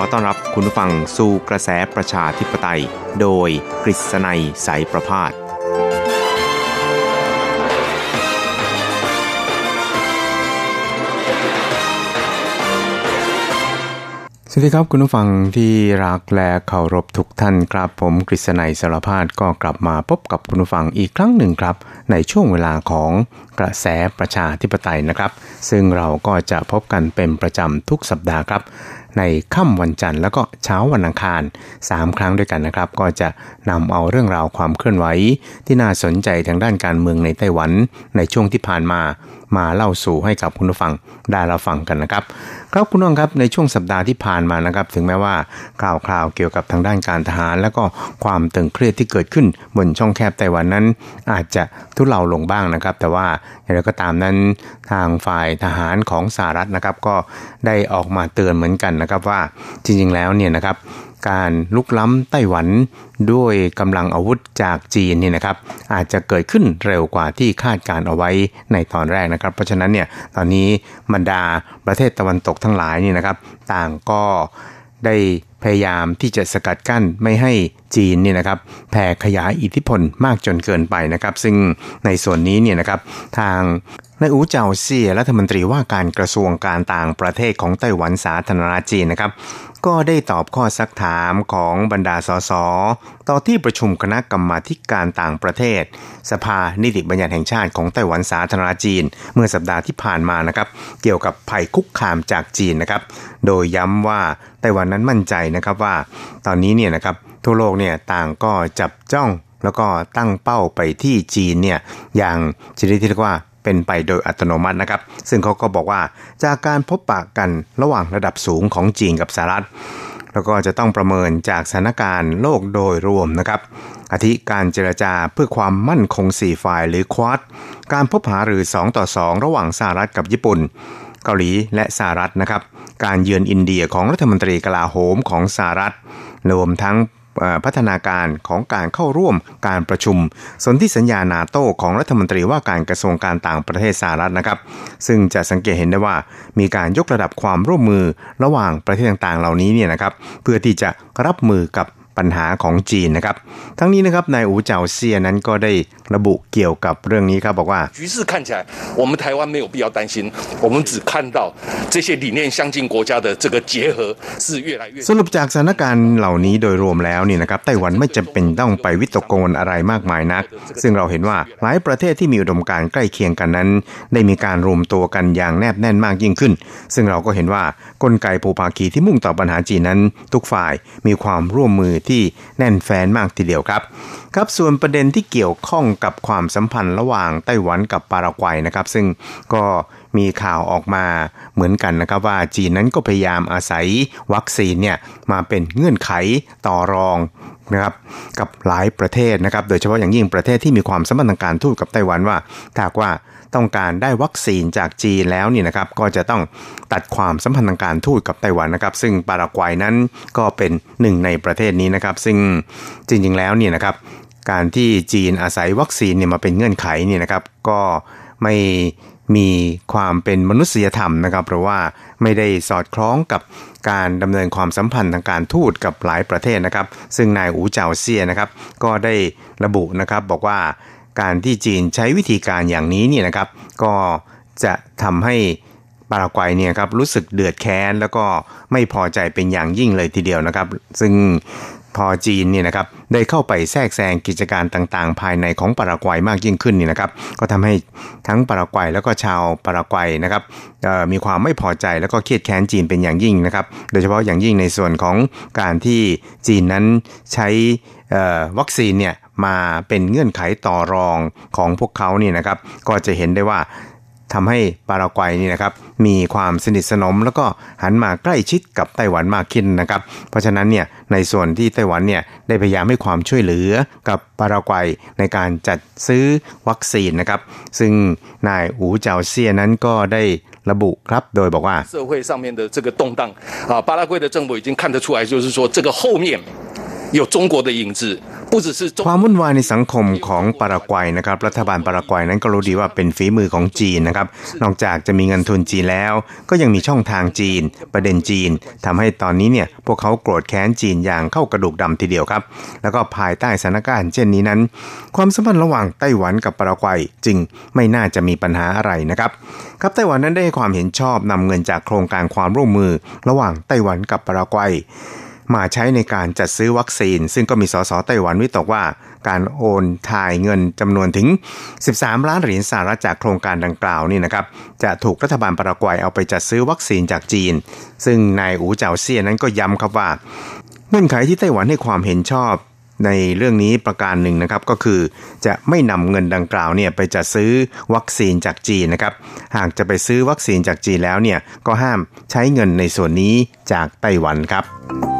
อต้อนรับคุณฟังสู่กระแสประชาธิปไตย โดยกฤษณัยสายประพาสสวัสดีครับคุณผู้ฟังที่รักและเคารพทุกท่านครับ ผมกฤษณัยสารพาดก็กลับมาพบกับคุณผู้ฟังอีกครั้งหนึ่งครับ ในช่วงเวลาของกระแสประชาธิปไตยนะครับ ซึ่งเราก็จะพบกันเป็นประจำทุกสัปดาห์ครับ ในค่ำวันจันทร์แล้วก็เช้าวันอังคาร 3 ครั้งด้วยกันนะครับ ก็จะนำเอาเรื่องราวความเคลื่อนไหวที่น่าสนใจทางด้านการเมืองในไต้หวันในช่วงที่ผ่านมา มาเล่าสู่ให้กับคุณผู้ฟังได้รับฟังกันนะครับ ครับคุณผู้ฟังครับในช่วงสัปดาห์ที่ผ่านมานะครับ ถึงแม้ว่าข่าวคราวเกี่ยวกับทางด้านการทหาร แล้วก็ความตึงเครียดที่เกิดขึ้นบนช่องแคบไต้หวันนั้น อาจจะทุเลาลงบ้างนะครับ แต่ว่าอย่างไรก็ตามนั้นทางฝ่ายทหารของสหรัฐนะครับก็ได้ออกมาเตือนเหมือนกันนะครับว่าจริงๆแล้วเนี่ยนะครับ การลุกล้ำไต้หวัน ด้วยกำลังอาวุธจากจีนนี่นะครับ อาจจะเกิดขึ้นเร็วกว่าที่คาดการเอาไว้ในตอนแรกนะครับ เพราะฉะนั้นเนี่ยตอนนี้บรรดาประเทศตะวันตกทั้งหลายนี่นะครับ ต่างก็ได้พยายามที่จะสกัดกั้นไม่ให้จีนเนี่ยนะครับแผ่ขยายอิทธิพลมากจนเกินไปนะครับ ซึ่งในส่วนนี้เนี่ยนะครับทางนายอูเจาเซียรัฐมนตรีว่าการกระทรวงการต่างประเทศของไต้หวันสาธารณจีนนะครับ ก็ได้ตอบข้อซักถามของบรรดาสสต่อที่ประชุมคณะกรรมาการต่างประเทศ สภานิติบัญญัติแห่งชาติของไต้หวันสาธารณจีน เมื่อสัปดาห์ที่ผ่านมานะครับ เกี่ยวกับภัยคุกคามจากจีนนะครับ โดยย้ำว่าไต้หวันนั้นมั่นใจนะครับว่า ตอนนี้เนี่ยนะครับทั่วโลกเนี่ยต่างก็จับจ้องแล้วก็ตั้งเป้าไปที่จีนเนี่ยอย่างชนิดที่เรียกว่า เป็นไปโดยอัตโนมัตินะครับ ซึ่งเขาก็บอกว่าจากการพบปะกันระหว่างระดับสูงของจีนกับสหรัฐแล้วก็จะต้องประเมินจากสถานการณ์โลกโดยรวมนะครับอาทิการเจรจาเพื่อความมั่นคง 4 ฝ่ายหรือควอดการพบหาหรือ 2 ต่อ 2 ระหว่างสหรัฐกับญี่ปุ่น เกาหลีและสหรัฐนะครับ การเยือนอินเดียของรัฐมนตรีกลาโหมของสหรัฐรวมทั้ง พัฒนาการของการเข้าร่วมการประชุม สนธิสัญญานาโต้ของรัฐมนตรีว่าการกระทรวงการต่างประเทศสหรัฐนะครับ ซึ่งจะสังเกตเห็นได้ว่า มีการยกระดับความร่วมมือระหว่างประเทศต่างๆ เหล่านี้เนี่ยนะครับ เพื่อที่จะรับมือกับ ปัญหาของจีนนะครับ ทั้งนี้นะครับนายอูเจาเซียนั้นก็ได้ระบุเกี่ยวกับเรื่องนี้ครับบอกว่า局势看起来我们台湾没有必要担心我们只看到这些理念相近国家的这个结合是越来越สรุปจากสถานการณ์เหล่านี้โดยรวมแล้วนี่นะครับไต้หวันไม่จำเป็นต้องไปวิตกกังวลอะไรมากมายนัก ซึ่งเราเห็นว่าหลายประเทศที่มีอุดมการณ์ใกล้เคียงกันนั้น ได้มีการรวมตัวกันอย่างแนบแน่นมากยิ่งขึ้น ซึ่งเราก็เห็นว่ากลไกภูภาคีที่มุ่งต่อปัญหาจีนนั้น ทุกฝ่ายมีความร่วมมือ ที่แน่นแฟ้นมากทีเดียวครับ ครับส่วนประเด็นที่เกี่ยวข้องกับความสัมพันธ์ระหว่างไต้หวันกับปารากวัยนะครับ ซึ่งก็มีข่าวออกมาเหมือนกันนะครับว่าจีนนั้นก็พยายามอาศัยวัคซีนเนี่ยมาเป็นเงื่อนไขต่อรองนะครับกับหลายประเทศนะครับ โดยเฉพาะอย่างยิ่งประเทศที่มีความสัมพันธ์ทางการทูตกับไต้หวันว่าถ้าว่า ต้องการได้วัคซีนจากจีนแล้วนี่นะครับก็จะต้องตัดความสัมพันธ์ทางการทูตกับไต้หวันนะครับ ซึ่งปารากวัยนั้นก็เป็นหนึ่งในประเทศนี้นะครับ ซึ่งจริงๆแล้วเนี่ยนะครับ การที่จีนอาศัยวัคซีนเนี่ยมาเป็นเงื่อนไขเนี่ยนะครับ ก็ไม่มีความเป็นมนุษยธรรมนะครับ เพราะว่าไม่ได้สอดคล้องกับการดำเนินความสัมพันธ์ทางการทูตกับหลายประเทศนะครับ ซึ่งนายอูเจาเซียนะครับ ก็ได้ระบุนะครับบอกว่า การที่จีนใช้วิธีการอย่างนี้เนี่ยนะครับ ก็จะทำให้ปารากวัยเนี่ยครับรู้สึกเดือดแค้นแล้วก็ไม่พอใจเป็นอย่างยิ่งเลยทีเดียวนะครับ ซึ่งพอจีนเนี่ยนะครับได้เข้าไปแทรกแซงกิจการต่างๆ ภายในของปารากวัยมากยิ่งขึ้นนี่นะครับ ก็ทำให้ทั้งปารากวัยแล้วก็ชาวปารากวัยนะครับมีความไม่พอใจแล้วก็เครียดแค้นจีนเป็นอย่างยิ่งนะครับ โดยเฉพาะอย่างยิ่งในส่วนของการที่จีนนั้นใช้วัคซีนเนี่ย มาเป็นเงื่อนไขต่อรองของพวกเขานี่นะครับ ก็จะเห็นได้ว่า ทำให้ปารากวัยนี่นะครับมีความสนิทสนม แล้วก็หันมาใกล้ชิดกับไต้หวันมากขึ้นนะครับ เพราะฉะนั้นเนี่ยในส่วนที่ไต้หวันเนี่ยได้พยายามให้ความช่วยเหลือกับปารากวัยในการจัดซื้อวัคซีนนะครับ ซึ่งนายอูเจาเซียนั้นก็ได้ระบุครับโดยบอกว่า社会上面的这个动荡啊，巴拉圭的政府已经看得出来，就是说这个后面有中国的影子。 ความวุ่นวายในสังคมของปารากวัยนะครับ รัฐบาลปารากวัยนั้นก็รู้ดีว่าเป็นฝีมือของจีนนะครับ นอกจากจะมีเงินทุนจีนแล้ว ก็ยังมีช่องทางจีน ประเด็นจีนทำให้ตอนนี้เนี่ยพวกเขาโกรธแค้นจีนอย่างเข้ากระดูกดำทีเดียวครับ แล้วก็ภายใต้สถานการณ์เช่นนี้นั้น ความสัมพันธ์ระหว่างไต้หวันกับปารากวัยจึงไม่น่าจะมีปัญหาอะไรนะครับครับไต้หวันนั้นได้ความเห็นชอบนำเงินจากโครงการความร่วมมือ ระหว่างไต้หวันกับปารากวัย มาใช้ในการจัดซื้อวัคซีน ซึ่งก็มีสสไต้หวันวิตกว่า การโอนถ่ายเงินจำนวนถึง 13 ล้านเหรียญสหรัฐจากโครงการดังกล่าวนี่นะครับ จะถูกรัฐบาลปารากวัยเอาไปจัดซื้อวัคซีนจากจีน ซึ่งนายอูเจาเซียนั้นก็ย้ำครับว่า เงื่อนไขที่ไต้หวันให้ความเห็นชอบในเรื่องนี้ประการหนึ่งนะครับก็คือจะไม่นำเงินดังกล่าวเนี่ยไปจัดซื้อวัคซีนจากจีนนะครับหากจะไปซื้อวัคซีนจากจีนแล้วเนี่ยก็ห้ามใช้เงินในส่วนนี้จากไต้หวันครับ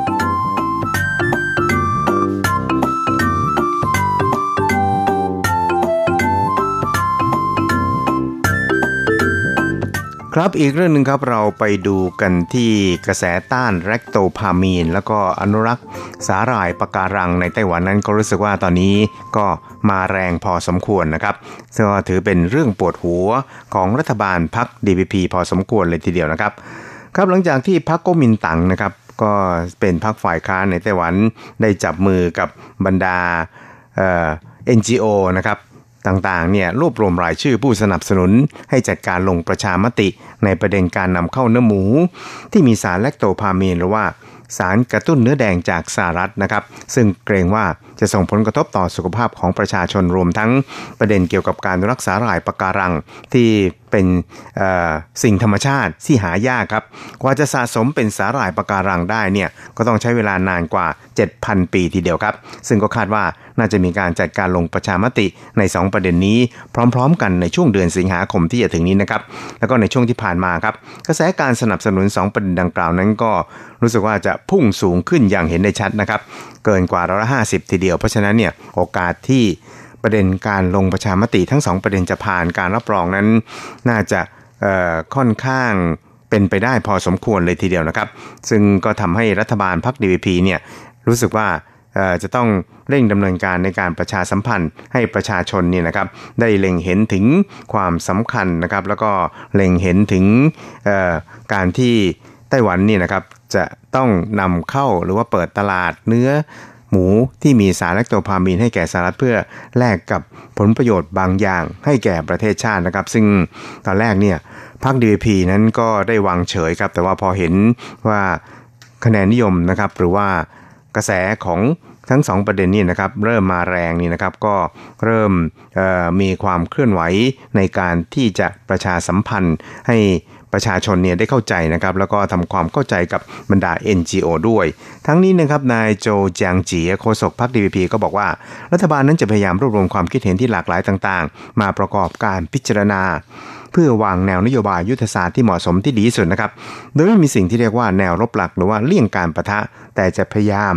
ครับอีกเรื่องหนึ่งครับเราไปดูกันที่กระแสต้านแรคโตพามีน แล้วก็อนุรักษ์สาหร่ายปะการังในไต้หวันนั้นก็รู้สึกว่าตอนนี้ก็มาแรงพอสมควรนะครับซึ่งถือเป็นเรื่องปวดหัวของรัฐบาลพรรค DPP พอสมควรเลยทีเดียวนะครับ ครับหลังจากที่พรรคก๊มินตั๋งนะครับก็เป็นพรรคฝ่ายค้านในไต้หวันได้จับมือกับบรรดาเอ็นจีโอนะครับ ต่างๆ เนี่ยรวบรวมรายชื่อผู้สนับสนุน ให้จัดการลงประชามติ ในประเด็นการนำเข้าเนื้อหมู ที่มีสารแลคโตพามีนหรือว่าสารกระตุ้นเนื้อแดงจากสหรัฐนะครับ ซึ่งเกรงว่า จะส่งผลกระทบต่อสุขภาพของประชาชนรวมทั้งประเด็นเกี่ยวกับการรักษาหลายปะการังที่เป็นสิ่งธรรมชาติที่หายากครับ กว่าจะสะสมเป็นสาหร่ายปะการังได้เนี่ยก็ต้องใช้เวลานานกว่า 7,000 ปีทีเดียวครับ ซึ่งก็คาดว่าน่าจะมีการจัดการลงประชามติใน 2 ประเด็นนี้ พร้อม ๆ กันในช่วงเดือนสิงหาคมที่จะถึงนี้นะครับแล้วก็ในช่วงที่ผ่านมาครับ กระแสการสนับสนุน 2 ประเด็นดังกล่าวนั้นก็รู้สึกว่าจะพุ่งสูงขึ้นอย่างเห็นได้ชัดนะครับเกินกว่าร้อยละห้าสิบทีเดียว เพราะฉะนั้นเนี่ยโอกาสที่ประเด็นการลงประชามติทั้งสองประเด็นจะผ่านการรับรองนั้น น่าจะค่อนข้างเป็นไปได้พอสมควรเลยทีเดียวนะครับ ซึ่งก็ทำให้รัฐบาลพรรค DVP เนี่ยรู้สึกว่าจะต้องเร่งดำเนินการในการประชาสัมพันธ์ให้ประชาชนเนี่ยนะครับ ได้เล็งเห็นถึงความสำคัญนะครับ แล้วก็เล็งเห็นถึงการที่ไต้หวันนี่นะครับ จะต้องนำเข้าหรือว่าเปิดตลาดเนื้อหมูที่มีสารแลคโตพามีนให้แก่สหรัฐเพื่อแลกกับผลประโยชน์บางอย่างให้แก่ประเทศชาตินะครับ ซึ่งตอนแรกเนี่ยพรรค DVP นั้นก็ได้วางเฉยครับ แต่ว่าพอเห็นว่าคะแนนนิยมนะครับ หรือว่ากระแสของทั้งสองประเด็นนี้นะครับเริ่มมาแรงนี่นะครับก็เริ่มมีความเคลื่อนไหวในการที่จะประชาสัมพันธ์ให้ ประชาชนเนี่ยได้เข้าใจนะครับแล้วก็ทำความเข้าใจกับบรรดา NGO ด้วย ทั้งนี้นะครับนายโจจางจีโฆษกพรรคดีพีก็บอกว่า รัฐบาลนั้นจะพยายามรวบรวมความคิดเห็นที่หลากหลายต่างๆ มาประกอบการพิจารณา เพื่อวางแนวนโยบายยุทธศาสตร์ที่เหมาะสมที่ดีที่สุดนะครับ โดยไม่มีสิ่งที่เรียกว่าแนวรบหลักหรือว่าเลี่ยงการประทะ แต่จะพยายาม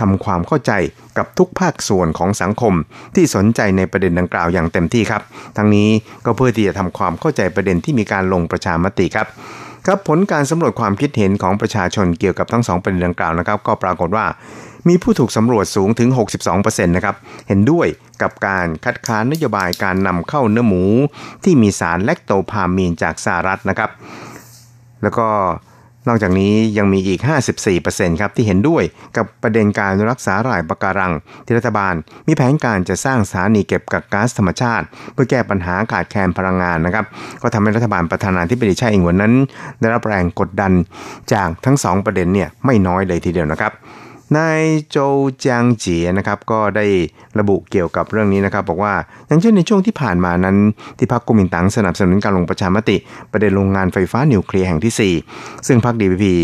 ทำความเข้าใจกับทุกภาคส่วนของสังคมที่สนใจในประเด็นดังกล่าวอย่างเต็มที่ครับ ทั้งนี้ก็เพื่อที่จะทำความเข้าใจประเด็นที่มีการลงประชามติครับครับผลการสำรวจความคิดเห็นของประชาชนเกี่ยวกับทั้งสองประเด็นดังกล่าวนะครับ ก็ปรากฏว่ามีผู้ถูกสำรวจสูงถึง 62%นะครับ เห็นด้วย กับการคัดค้านนโยบายการนำเข้าเนื้อหมู ที่มีสารแลคโตพามีนจากสหรัฐนะครับ แล้วก็นอกจากนี้ยังมีอีก 54%ครับที่เห็นด้วยกับประเด็นการรักษาหลายปะการัง ที่รัฐบาลมีแผนการจะสร้างสถานีเก็บกักก๊าซธรรมชาติ เพื่อแก้ปัญหาขาดแคลนพลังงานนะครับ ก็ทำให้รัฐบาลประธานาธิบดีชาอิงหวนนั้น ได้รับแรงกดดันจากทั้งสองประเด็นเนี่ยไม่น้อยเลยทีเดียวนะครับ นายโจจางเจียนะครับก็ได้ระบุเกี่ยวกับเรื่องนี้นะครับ บอกว่าอย่างเช่นในช่วงที่ผ่านมานั้น ที่พรรคกุมินตังสนับสนุนการลงประชามติ ประเด็นโรงงานไฟฟ้านิวเคลียร์แห่งที่ 4 ซึ่งพรรคดีพี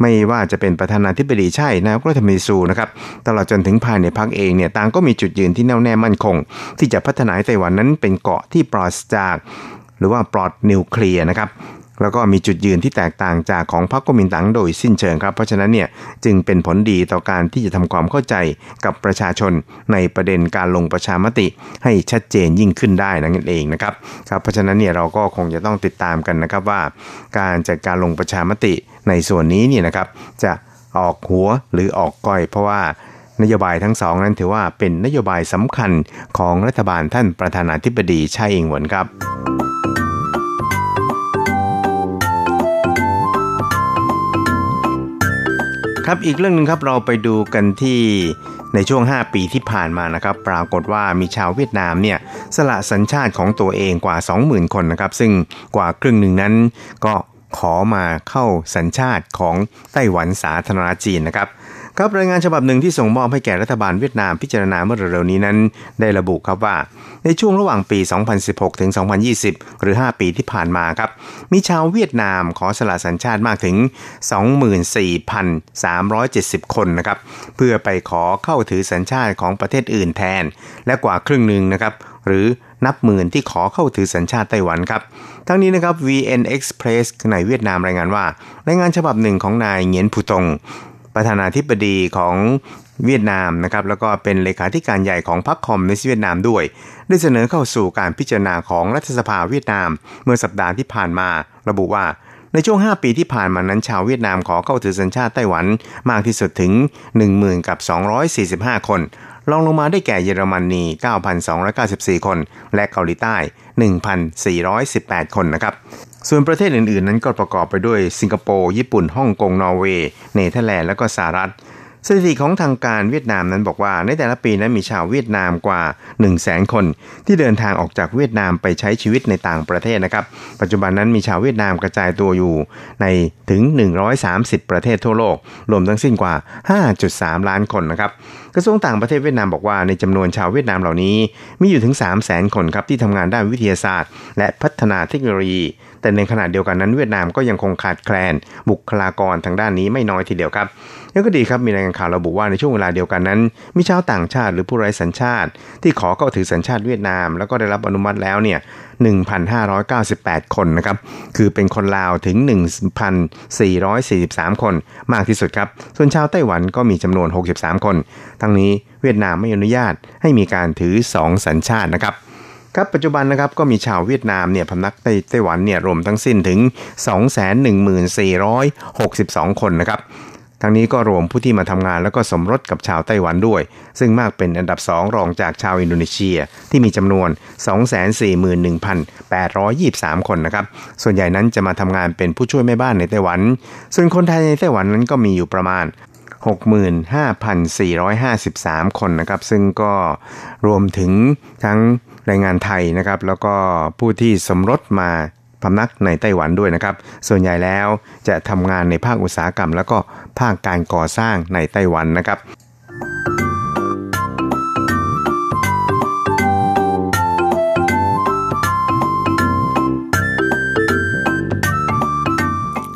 ไม่ว่าจะเป็นประธานาธิบดีใช่นายกรัฐมนตรีซูนะครับตลอดจนถึงภายในพรรคเองเนี่ยต่างก็มีจุดยืนที่แน่วแน่มั่นคง ที่จะพัฒนาไต้หวันนั้นเป็นเกาะที่ปลอดจาก หรือว่าปลอดนิวเคลียร์นะครับ แล้วก็มีจุดยืนที่แตกต่างจากของพรรคก๊กมินตั๋งโดยสิ้นเชิงครับ เพราะฉะนั้นเนี่ยจึงเป็นผลดีต่อการที่จะทำความเข้าใจกับประชาชนในประเด็นการลงประชามติให้ชัดเจนยิ่งขึ้นได้นั่นเองนะครับครับเพราะฉะนั้นเนี่ยเราก็คงจะต้องติดตามกันนะครับว่า การจัดการลงประชามติในส่วนนี้เนี่ยนะครับ จะออกหัวหรือออกก้อย เพราะว่านโยบายทั้งสองนั้นถือว่าเป็นนโยบายสำคัญของรัฐบาลท่านประธานาธิบดีชาอิงหวนครับ ครับอีกเรื่องหนึ่งครับเราไปดูกันที่ในช่วง 5 ปีที่ผ่านมานะครับ ปรากฏว่ามีชาวเวียดนามเนี่ยสละสัญชาติของตัวเองกว่า 20,000 คนนะครับ ซึ่งกว่าครึ่งหนึ่งนั้นก็ขอมาเข้าสัญชาติของไต้หวันสาธารณจีนนะครับ ครับรายงานฉบับหนึ่งที่ส่งมอบให้แก่รัฐบาลเวียดนามพิจารณาเมื่อเร็วๆนี้นั้น ได้ระบุครับว่า ในช่วงระหว่างปี 2016 ถึง 2020 หรือ 5 ปีที่ผ่านมาครับมีชาวเวียดนามขอสละสัญชาติมากถึง 24,370 คนนะครับเพื่อไปขอเข้าถือสัญชาติของประเทศอื่นแทน และกว่าครึ่งหนึ่งนะครับหรือนับหมื่นที่ขอเข้าถือสัญชาติไต้หวันครับ ทั้งนี้นะครับ VN Express ในเวียดนามรายงานว่า รายงานฉบับหนึ่งของนายเงียนผู้ตง ประธานาธิบดีของเวียดนามนะครับแล้วก็เป็นเลขาธิการใหญ่ของพรรคคอมมิวนิสต์เวียดนามด้วย ได้เสนอเข้าสู่การพิจารณาของรัฐสภาเวียดนาม เมื่อสัปดาห์ที่ผ่านมา ระบุว่าในช่วง 5 ปีที่ผ่านมานั้นชาวเวียดนามขอเข้าถือสัญชาติไต้หวันมากที่สุดถึง 10,000กับ245 คนรองลงมาได้แก่เยอรมนี 9,294 คน และเกาหลีใต้ 1,418 คนนะครับ ส่วนประเทศอื่นๆ นั้นก็ประกอบไปด้วยสิงคโปร์ญี่ปุ่นฮ่องกงนอร์เวย์เนเธอร์แลนด์และก็สหรัฐสถิติของทางการเวียดนามนั้นบอกว่า ในแต่ละปีนั้นมีชาวเวียดนามกว่า 1 0 0 0 0แสนคน ที่เดินทางออกจากเวียดนามไปใช้ชีวิตในต่างประเทศนะครับ ปัจจุบันนั้นมีชาวเวียดนามกระจายตัวอยู่ในถึง 130 ประเทศทั่วโลก รวมทั้งสิ้นกว่า 5.3 ล้านคนนะครับ ระทรวงต่างประเทศเวียดนามบอกว่าในจำนวนชาวเวียดนามเหล่านี้ มีอยู่ถึง 3 0 0แสนคนครับที่ทำงานด้านวิทยาศาสตร์ และพัฒนาเทคโนโลยี แต่ในขณะเดียวกันนั้นเวียดนามก็ยังคงขาดแคลน บุคลากรทางด้านนี้ไม่น้อยทีเดียวครับยังก็ดีครับมีรายงานข่าวระบุว่าในช่วงเวลาเดียวกันนั้น มีชาวต่างชาติหรือผู้ไร้สัญชาติ ที่ขอเข้าถือสัญชาติเวียดนาม แล้วก็ได้รับอนุมัติแล้วเนี่ย1,598 คนนะครับ คือเป็นคนลาวถึง 1,443 คนมากที่สุดครับ ส่วนชาวไต้หวันก็มีจำนวน 63 คน ทั้งนี้เวียดนามไม่อนุญาตให้มีการถือ 2 สัญชาตินะครับครับปัจจุบันนะครับก็มีชาวเวียดนามเนี่ยพำนักในไต้หวันเนี่ยรวมทั้งสิ้นถึง 214,62 คนนะครับทั้งนี้ก็รวมผู้ที่มาทำงานแล้วก็สมรสกับชาวไต้หวันด้วย ซึ่งมากเป็นอันดับสองรองจากชาวอินโดนีเซียที่มีจำนวน 241,823 คนนะครับ ส่วนใหญ่นั้นจะมาทำงานเป็นผู้ช่วยแม่บ้านในไต้หวัน ส่วนคนไทยในไต้หวันนั้นก็มีอยู่ประมาณ 65,453 คนนะครับ ซึ่งก็รวมถึงทั้งแรงงานไทยนะครับ แล้วก็ผู้ที่สมรสมาพำนักในไต้หวันด้วยนะครับ ส่วนใหญ่แล้วจะทำงานในภาคอุตสาหกรรม แล้วก็ภาคการก่อสร้างในไต้หวันนะครับ